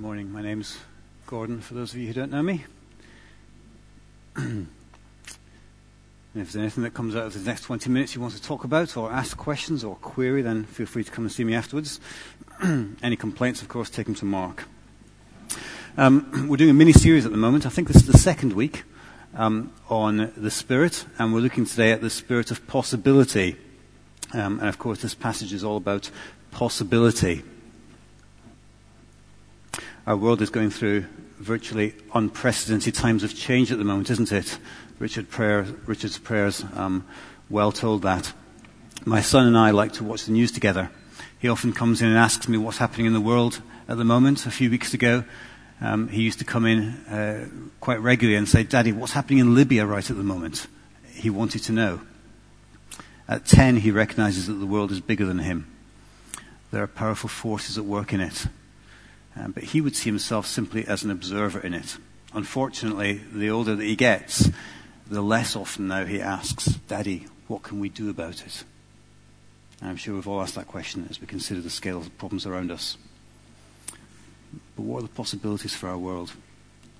morning. My name's Gordon, for those of you who don't know me. if there's anything that comes out of the next 20 minutes you want to talk about or ask questions or query, then feel free to come and see me afterwards. Any complaints, of course, take them to Mark. Um, we're doing a mini series at the moment. I think this is the second week um, on the Spirit, and we're looking today at the Spirit of possibility. Um, and of course, this passage is all about possibility. Our world is going through virtually unprecedented times of change at the moment, isn't it? Richard Prayer, Richard's prayers um, well told that. My son and I like to watch the news together. He often comes in and asks me what's happening in the world at the moment. A few weeks ago, um, he used to come in uh, quite regularly and say, Daddy, what's happening in Libya right at the moment? He wanted to know. At 10, he recognizes that the world is bigger than him. There are powerful forces at work in it. Um, but he would see himself simply as an observer in it. Unfortunately, the older that he gets, the less often now he asks, Daddy, what can we do about it? I'm sure we've all asked that question as we consider the scale of the problems around us. But what are the possibilities for our world?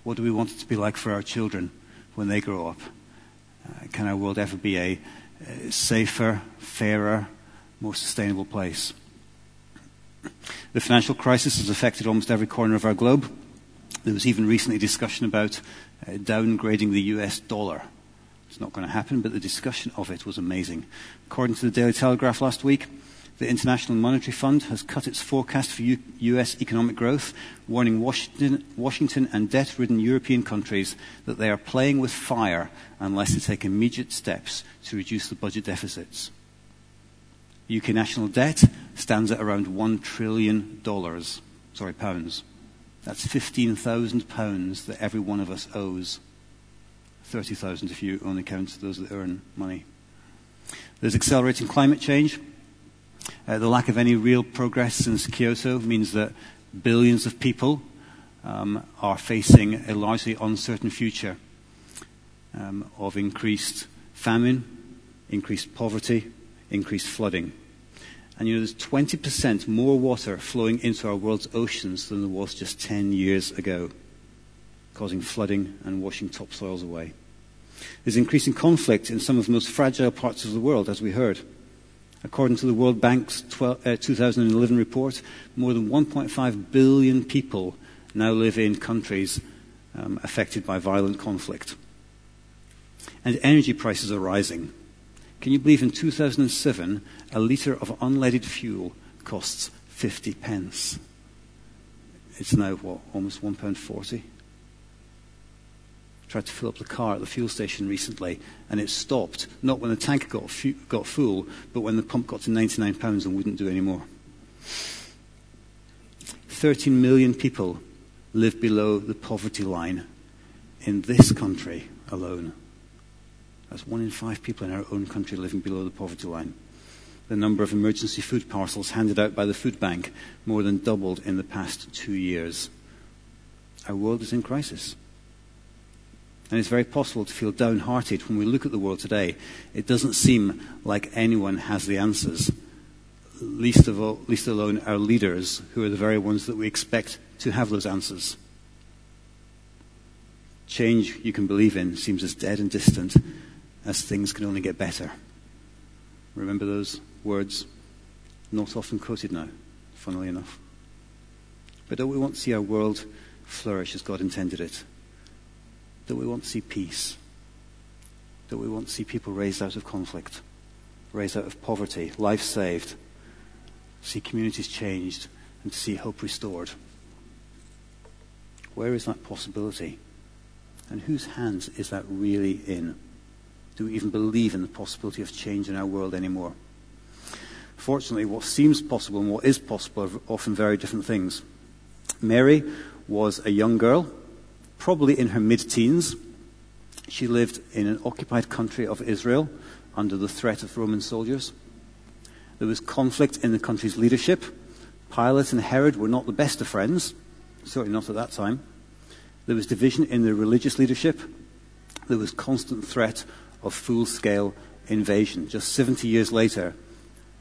What do we want it to be like for our children when they grow up? Uh, can our world ever be a safer, fairer, more sustainable place? The financial crisis has affected almost every corner of our globe. There was even recently discussion about uh, downgrading the US dollar. It's not going to happen, but the discussion of it was amazing. According to the Daily Telegraph last week, the International Monetary Fund has cut its forecast for U- US economic growth, warning Washington, Washington and debt ridden European countries that they are playing with fire unless they take immediate steps to reduce the budget deficits. UK national debt stands at around $1 trillion. Sorry, pounds. That's 15,000 pounds that every one of us owes. 30,000 if you only count those that earn money. There's accelerating climate change. Uh, the lack of any real progress since Kyoto means that billions of people um, are facing a largely uncertain future um, of increased famine, increased poverty, increased flooding. And you know, there's 20% more water flowing into our world's oceans than there was just 10 years ago, causing flooding and washing topsoils away. There's increasing conflict in some of the most fragile parts of the world, as we heard. According to the World Bank's 12, uh, 2011 report, more than 1.5 billion people now live in countries um, affected by violent conflict. And energy prices are rising. Can you believe in 2007, a litre of unleaded fuel costs 50 pence? It's now, what, almost £1.40? Tried to fill up the car at the fuel station recently, and it stopped, not when the tank got, fu- got full, but when the pump got to £99 and wouldn't do any more. 13 million people live below the poverty line in this country alone. That's one in five people in our own country living below the poverty line. The number of emergency food parcels handed out by the food bank more than doubled in the past two years. Our world is in crisis. And it's very possible to feel downhearted when we look at the world today. It doesn't seem like anyone has the answers. Least, of all, least alone our leaders, who are the very ones that we expect to have those answers. Change you can believe in seems as dead and distant as things can only get better. Remember those words? Not often quoted now, funnily enough. But don't we want to see our world flourish as God intended it? Don't we want to see peace? Don't we want to see people raised out of conflict, raised out of poverty, life saved, see communities changed, and see hope restored? Where is that possibility? And whose hands is that really in? Do we even believe in the possibility of change in our world anymore? Fortunately, what seems possible and what is possible are often very different things. Mary was a young girl, probably in her mid teens. She lived in an occupied country of Israel under the threat of Roman soldiers. There was conflict in the country's leadership. Pilate and Herod were not the best of friends, certainly not at that time. There was division in the religious leadership. There was constant threat of full scale invasion. Just 70 years later,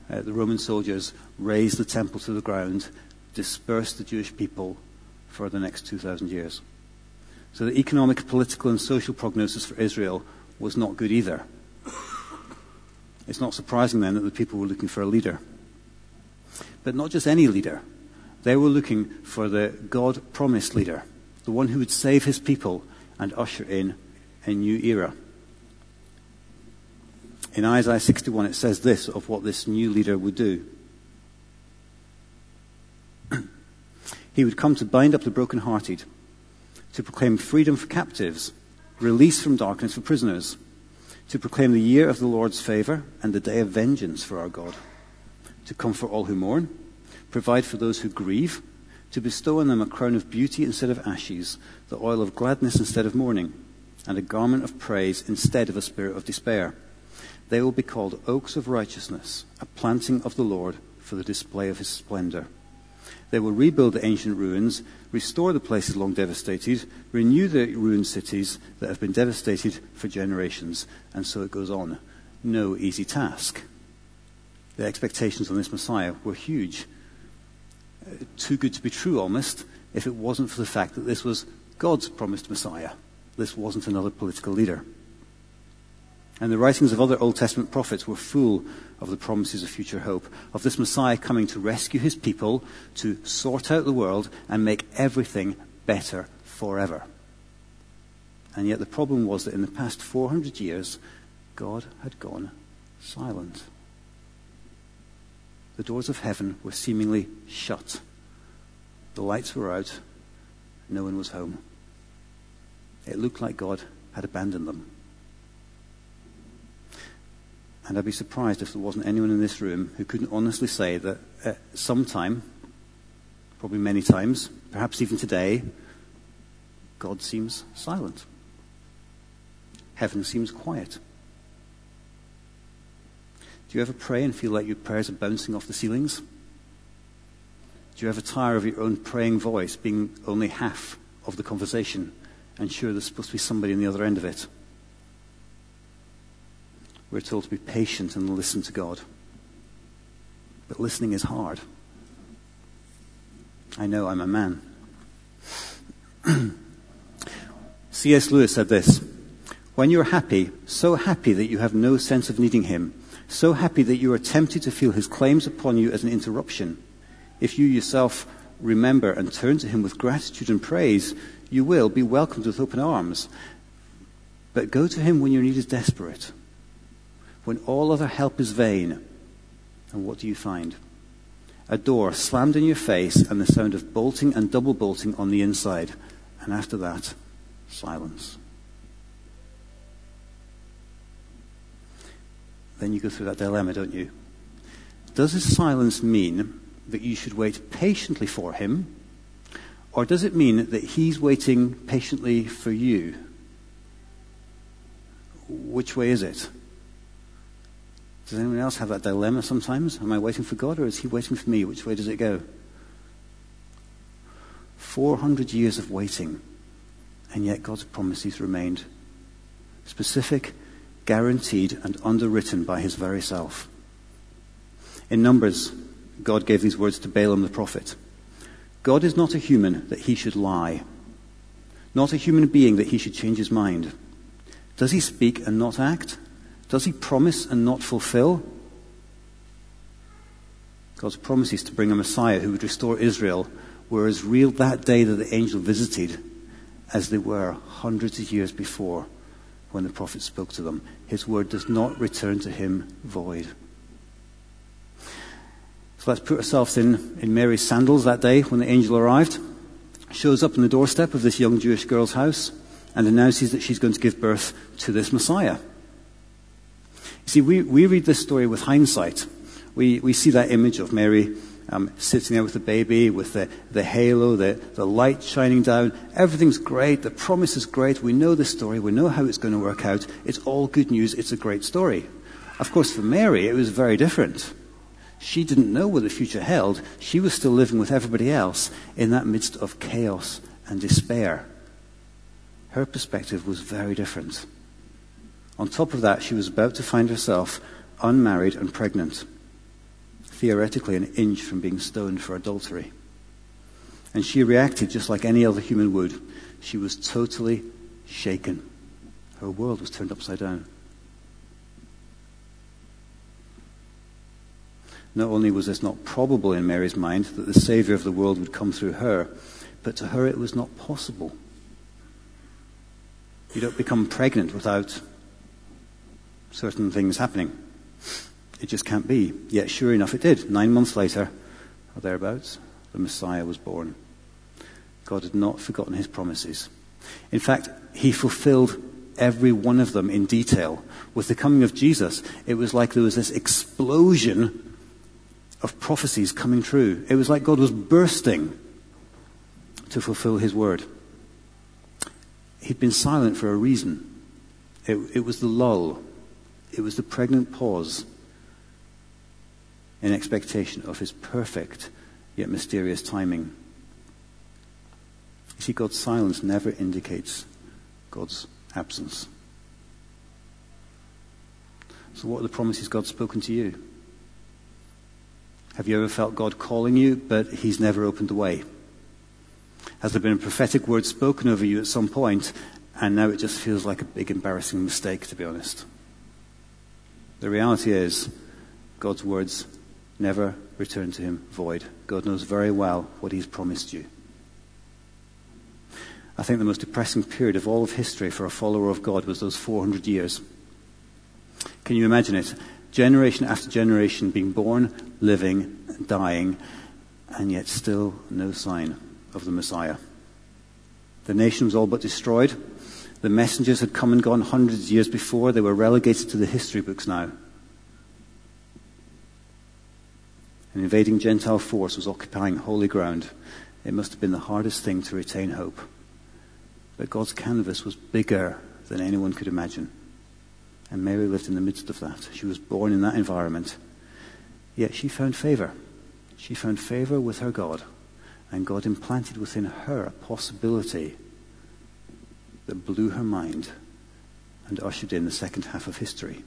uh, the Roman soldiers razed the temple to the ground, dispersed the Jewish people, for the next 2,000 years. So the economic, political, and social prognosis for Israel was not good either. It's not surprising then that the people were looking for a leader. But not just any leader. They were looking for the God promised leader, the one who would save his people and usher in a new era. In Isaiah 61, it says this of what this new leader would do. he would come to bind up the brokenhearted, to proclaim freedom for captives, release from darkness for prisoners, to proclaim the year of the Lord's favor and the day of vengeance for our God, to comfort all who mourn, provide for those who grieve, to bestow on them a crown of beauty instead of ashes, the oil of gladness instead of mourning, and a garment of praise instead of a spirit of despair. They will be called oaks of righteousness, a planting of the Lord for the display of his splendor. They will rebuild the ancient ruins, restore the places long devastated, renew the ruined cities that have been devastated for generations. And so it goes on. No easy task. The expectations on this Messiah were huge. Uh, too good to be true, almost, if it wasn't for the fact that this was God's promised Messiah. This wasn't another political leader. And the writings of other Old Testament prophets were full of the promises of future hope, of this Messiah coming to rescue his people, to sort out the world, and make everything better forever. And yet the problem was that in the past 400 years, God had gone silent. The doors of heaven were seemingly shut. The lights were out. No one was home. It looked like God had abandoned them. And I'd be surprised if there wasn't anyone in this room who couldn't honestly say that at some time, probably many times, perhaps even today, God seems silent. Heaven seems quiet. Do you ever pray and feel like your prayers are bouncing off the ceilings? Do you ever tire of your own praying voice being only half of the conversation and sure there's supposed to be somebody on the other end of it? We're told to be patient and listen to God. But listening is hard. I know I'm a man. C.S. Lewis said this When you're happy, so happy that you have no sense of needing him, so happy that you are tempted to feel his claims upon you as an interruption, if you yourself remember and turn to him with gratitude and praise, you will be welcomed with open arms. But go to him when your need is desperate when all other help is vain. And what do you find? A door slammed in your face and the sound of bolting and double bolting on the inside. And after that, silence. Then you go through that dilemma, don't you? Does this silence mean that you should wait patiently for him? Or does it mean that he's waiting patiently for you? Which way is it? Does anyone else have that dilemma sometimes? Am I waiting for God or is He waiting for me? Which way does it go? 400 years of waiting, and yet God's promises remained specific, guaranteed, and underwritten by His very self. In Numbers, God gave these words to Balaam the prophet God is not a human that he should lie, not a human being that he should change his mind. Does he speak and not act? Does he promise and not fulfill? God's promises to bring a Messiah who would restore Israel were as real that day that the angel visited as they were hundreds of years before when the prophet spoke to them. His word does not return to him void. So let's put ourselves in, in Mary's sandals that day when the angel arrived, shows up on the doorstep of this young Jewish girl's house, and announces that she's going to give birth to this Messiah. See, we, we read this story with hindsight. We, we see that image of Mary um, sitting there with the baby, with the, the halo, the, the light shining down. Everything's great. The promise is great. We know the story. We know how it's going to work out. It's all good news. It's a great story. Of course, for Mary, it was very different. She didn't know what the future held. She was still living with everybody else in that midst of chaos and despair. Her perspective was very different. On top of that, she was about to find herself unmarried and pregnant, theoretically an inch from being stoned for adultery. And she reacted just like any other human would. She was totally shaken. Her world was turned upside down. Not only was this not probable in Mary's mind that the Savior of the world would come through her, but to her it was not possible. You don't become pregnant without certain things happening. It just can't be. Yet, sure enough, it did. Nine months later, or thereabouts, the Messiah was born. God had not forgotten his promises. In fact, he fulfilled every one of them in detail. With the coming of Jesus, it was like there was this explosion of prophecies coming true. It was like God was bursting to fulfill his word. He'd been silent for a reason. It, it was the lull. It was the pregnant pause in expectation of his perfect yet mysterious timing. You see, God's silence never indicates God's absence. So, what are the promises God's spoken to you? Have you ever felt God calling you, but He's never opened the way? Has there been a prophetic word spoken over you at some point, and now it just feels like a big embarrassing mistake, to be honest? The reality is, God's words never return to him void. God knows very well what he's promised you. I think the most depressing period of all of history for a follower of God was those 400 years. Can you imagine it? Generation after generation being born, living, dying, and yet still no sign of the Messiah. The nation was all but destroyed. The messengers had come and gone hundreds of years before. They were relegated to the history books now. An invading Gentile force was occupying holy ground. It must have been the hardest thing to retain hope. But God's canvas was bigger than anyone could imagine. And Mary lived in the midst of that. She was born in that environment. Yet she found favor. She found favor with her God. And God implanted within her a possibility that blew her mind and ushered in the second half of history.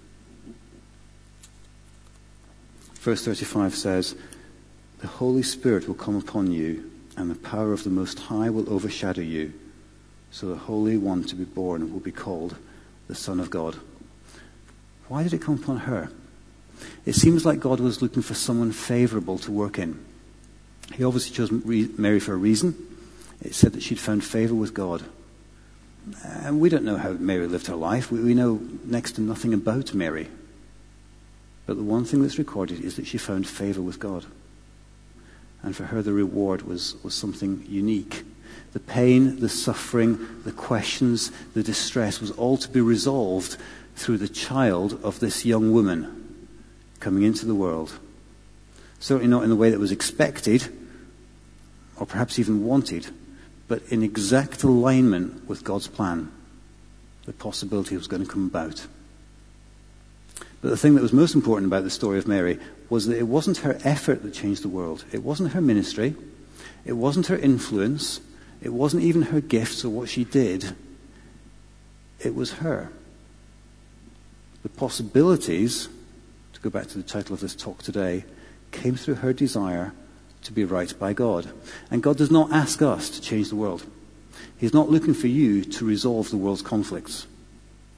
Verse 35 says, The Holy Spirit will come upon you, and the power of the Most High will overshadow you. So the Holy One to be born will be called the Son of God. Why did it come upon her? It seems like God was looking for someone favorable to work in. He obviously chose Mary for a reason. It said that she'd found favor with God. And we don't know how Mary lived her life. We, we know next to nothing about Mary. But the one thing that's recorded is that she found favor with God. And for her, the reward was, was something unique. The pain, the suffering, the questions, the distress was all to be resolved through the child of this young woman coming into the world. Certainly not in the way that was expected, or perhaps even wanted, but in exact alignment with God's plan. The possibility was going to come about. But the thing that was most important about the story of Mary was that it wasn't her effort that changed the world. It wasn't her ministry. It wasn't her influence. It wasn't even her gifts or what she did. It was her. The possibilities, to go back to the title of this talk today, came through her desire to be right by God. And God does not ask us to change the world. He's not looking for you to resolve the world's conflicts.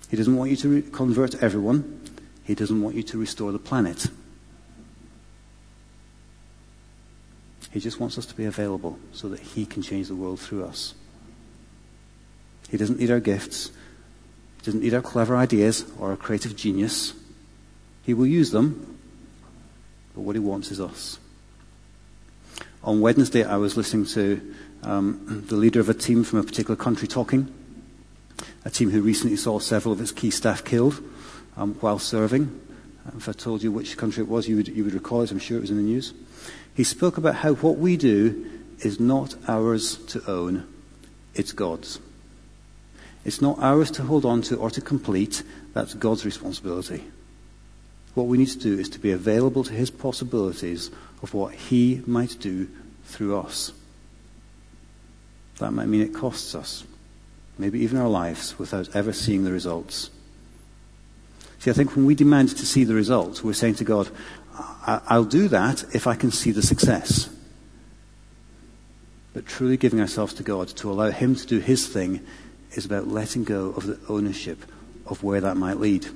He doesn't want you to re- convert everyone. He doesn't want you to restore the planet. He just wants us to be available so that He can change the world through us. He doesn't need our gifts. He doesn't need our clever ideas or our creative genius. He will use them, but what He wants is us. On Wednesday, I was listening to um, the leader of a team from a particular country talking, a team who recently saw several of its key staff killed um, while serving. If I told you which country it was, you would, you would recall it. I'm sure it was in the news. He spoke about how what we do is not ours to own, it's God's. It's not ours to hold on to or to complete, that's God's responsibility. What we need to do is to be available to His possibilities of what He might do through us. That might mean it costs us, maybe even our lives, without ever seeing the results. See, I think when we demand to see the results, we're saying to God, I'll do that if I can see the success. But truly giving ourselves to God to allow Him to do His thing is about letting go of the ownership of where that might lead.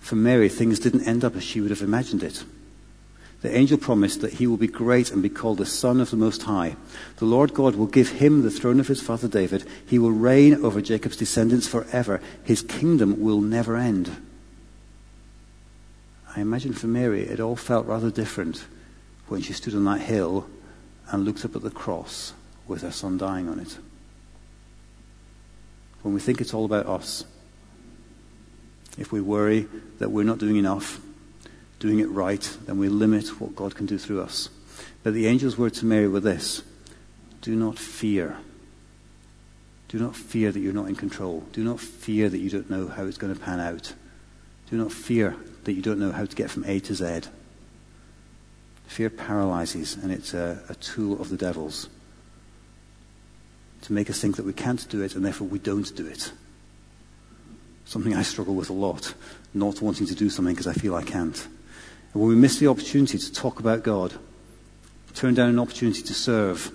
For Mary, things didn't end up as she would have imagined it. The angel promised that he will be great and be called the Son of the Most High. The Lord God will give him the throne of his father David. He will reign over Jacob's descendants forever. His kingdom will never end. I imagine for Mary it all felt rather different when she stood on that hill and looked up at the cross with her son dying on it. When we think it's all about us, if we worry that we're not doing enough, doing it right, then we limit what God can do through us. But the angel's word to Mary were this do not fear. Do not fear that you're not in control. Do not fear that you don't know how it's going to pan out. Do not fear that you don't know how to get from A to Z. Fear paralyzes, and it's a, a tool of the devil's to make us think that we can't do it, and therefore we don't do it. Something I struggle with a lot, not wanting to do something because I feel I can't. And when we miss the opportunity to talk about God, turn down an opportunity to serve,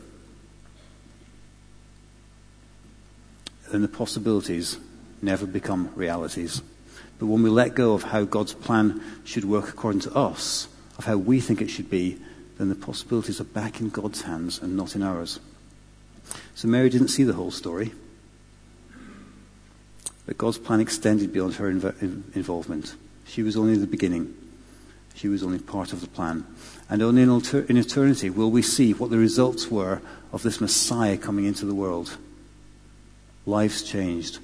then the possibilities never become realities. But when we let go of how God's plan should work according to us, of how we think it should be, then the possibilities are back in God's hands and not in ours. So Mary didn't see the whole story. But God's plan extended beyond her inv- involvement. She was only the beginning. She was only part of the plan. And only in, alter- in eternity will we see what the results were of this Messiah coming into the world. Lives changed.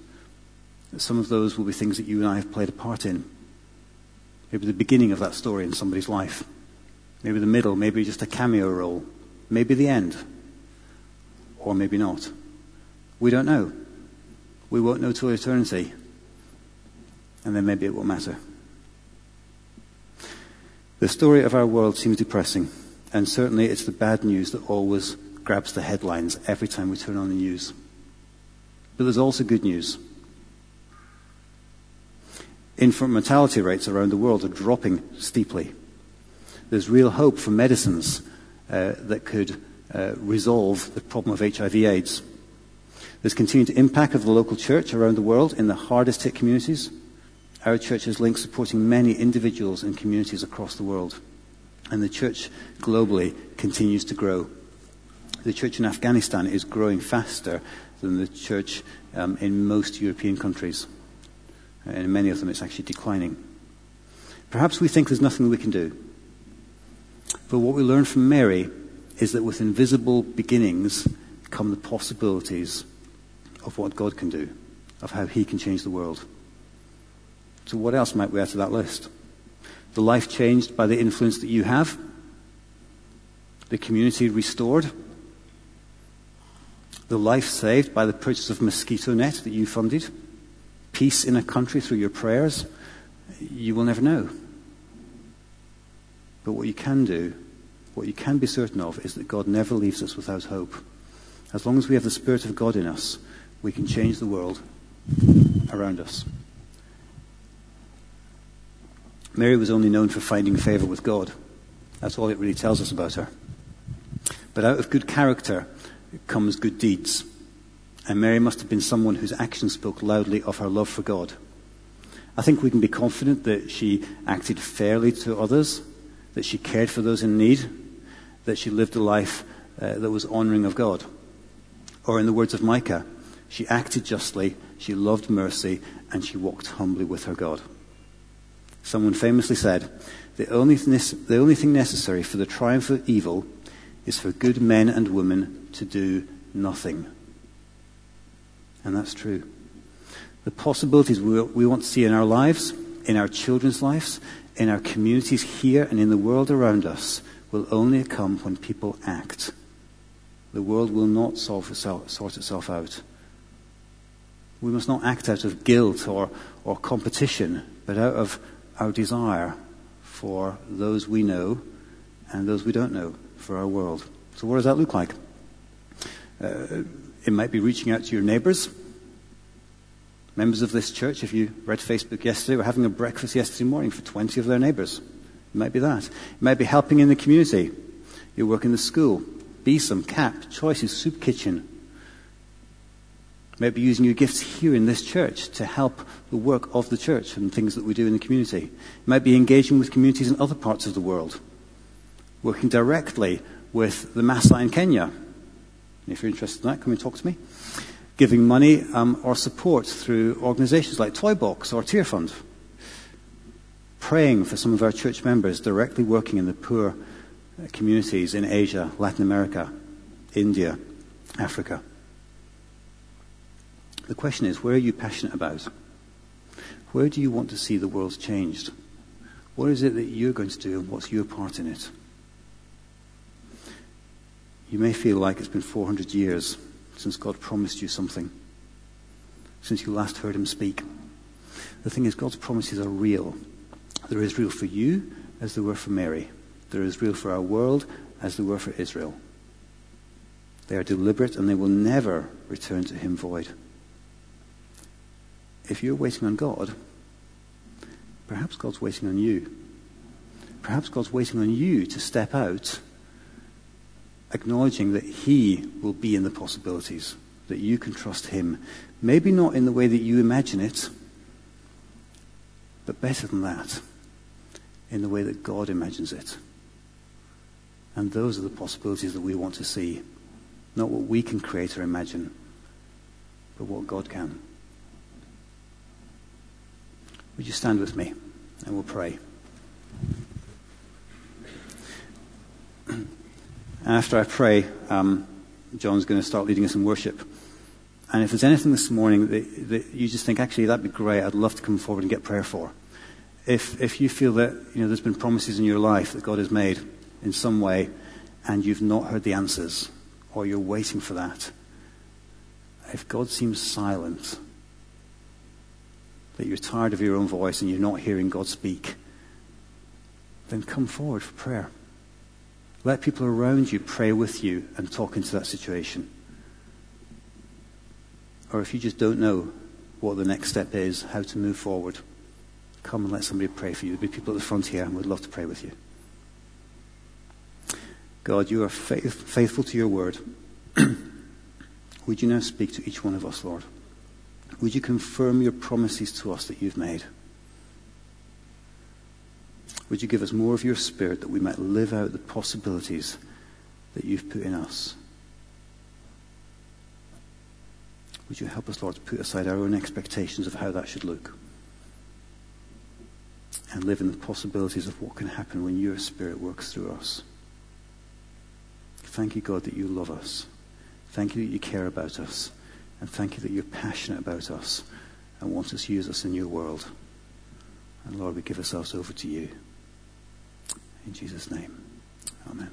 Some of those will be things that you and I have played a part in. Maybe the beginning of that story in somebody's life. Maybe the middle, maybe just a cameo role. Maybe the end. Or maybe not. We don't know. We won't know till eternity. And then maybe it won't matter. The story of our world seems depressing. And certainly it's the bad news that always grabs the headlines every time we turn on the news. But there's also good news. Infant mortality rates around the world are dropping steeply. There's real hope for medicines uh, that could uh, resolve the problem of HIV/AIDS. There's continued impact of the local church around the world in the hardest hit communities. Our church is linked supporting many individuals and communities across the world. And the church globally continues to grow. The church in Afghanistan is growing faster than the church um, in most European countries. And in many of them, it's actually declining. Perhaps we think there's nothing we can do. But what we learn from Mary is that with invisible beginnings come the possibilities of what God can do, of how He can change the world. So, what else might we add to that list? The life changed by the influence that you have, the community restored, the life saved by the purchase of mosquito net that you funded peace in a country through your prayers, you will never know. But what you can do, what you can be certain of, is that God never leaves us without hope. As long as we have the Spirit of God in us, we can change the world around us. Mary was only known for finding favor with God. That's all it really tells us about her. But out of good character comes good deeds. And Mary must have been someone whose actions spoke loudly of her love for God. I think we can be confident that she acted fairly to others, that she cared for those in need, that she lived a life uh, that was honoring of God. Or in the words of Micah, she acted justly, she loved mercy, and she walked humbly with her God. Someone famously said, the only, the only thing necessary for the triumph of evil is for good men and women to do nothing. And that's true. The possibilities we, we want to see in our lives, in our children's lives, in our communities here and in the world around us will only come when people act. The world will not itself, sort itself out. We must not act out of guilt or, or competition, but out of our desire for those we know and those we don't know for our world. So, what does that look like? Uh, it might be reaching out to your neighbors. Members of this church, if you read Facebook yesterday, were having a breakfast yesterday morning for 20 of their neighbors. It might be that. It might be helping in the community. You work in the school. Besom, CAP, Choices, Soup Kitchen. Maybe using your gifts here in this church to help the work of the church and things that we do in the community. It might be engaging with communities in other parts of the world. Working directly with the Maasai in Kenya. If you're interested in that, come and talk to me. Giving money um, or support through organizations like Toy Box or Tear Fund. Praying for some of our church members directly working in the poor communities in Asia, Latin America, India, Africa. The question is, where are you passionate about? Where do you want to see the world changed? What is it that you're going to do and what's your part in it? You may feel like it's been 400 years since God promised you something, since you last heard him speak. The thing is, God's promises are real. There is real for you as there were for Mary. There is real for our world as there were for Israel. They are deliberate and they will never return to him void if you're waiting on God, perhaps God's waiting on you. Perhaps God's waiting on you to step out, acknowledging that He will be in the possibilities, that you can trust Him. Maybe not in the way that you imagine it, but better than that, in the way that God imagines it. And those are the possibilities that we want to see. Not what we can create or imagine, but what God can. Would you stand with me and we'll pray? After I pray, um, John's going to start leading us in worship. And if there's anything this morning that, that, you just think, actually, that'd be great, I'd love to come forward and get prayer for. If, if you feel that you know, there's been promises in your life that God has made in some way and you've not heard the answers, or you're waiting for that, if God seems silent, that you're tired of your own voice and you're not hearing God speak, then come forward for prayer. Let people around you pray with you and talk into that situation. Or if you just don't know what the next step is, how to move forward, come and let somebody pray for you. There'll be people at the front here and would love to pray with you. God, you are faith, faithful to your word. Would you now speak to each one of us, Lord? Would you confirm your promises to us that you've made? Would you give us more of your spirit that we might live out the possibilities that you've put in us? Would you help us, Lord, to put aside our own expectations of how that should look and live in the possibilities of what can happen when your spirit works through us? Thank you, God, that you love us. Thank you that you care about us. And thank you that you're passionate about us and want us to use us in your world. And Lord, we give ourselves over to you. In Jesus' name, amen.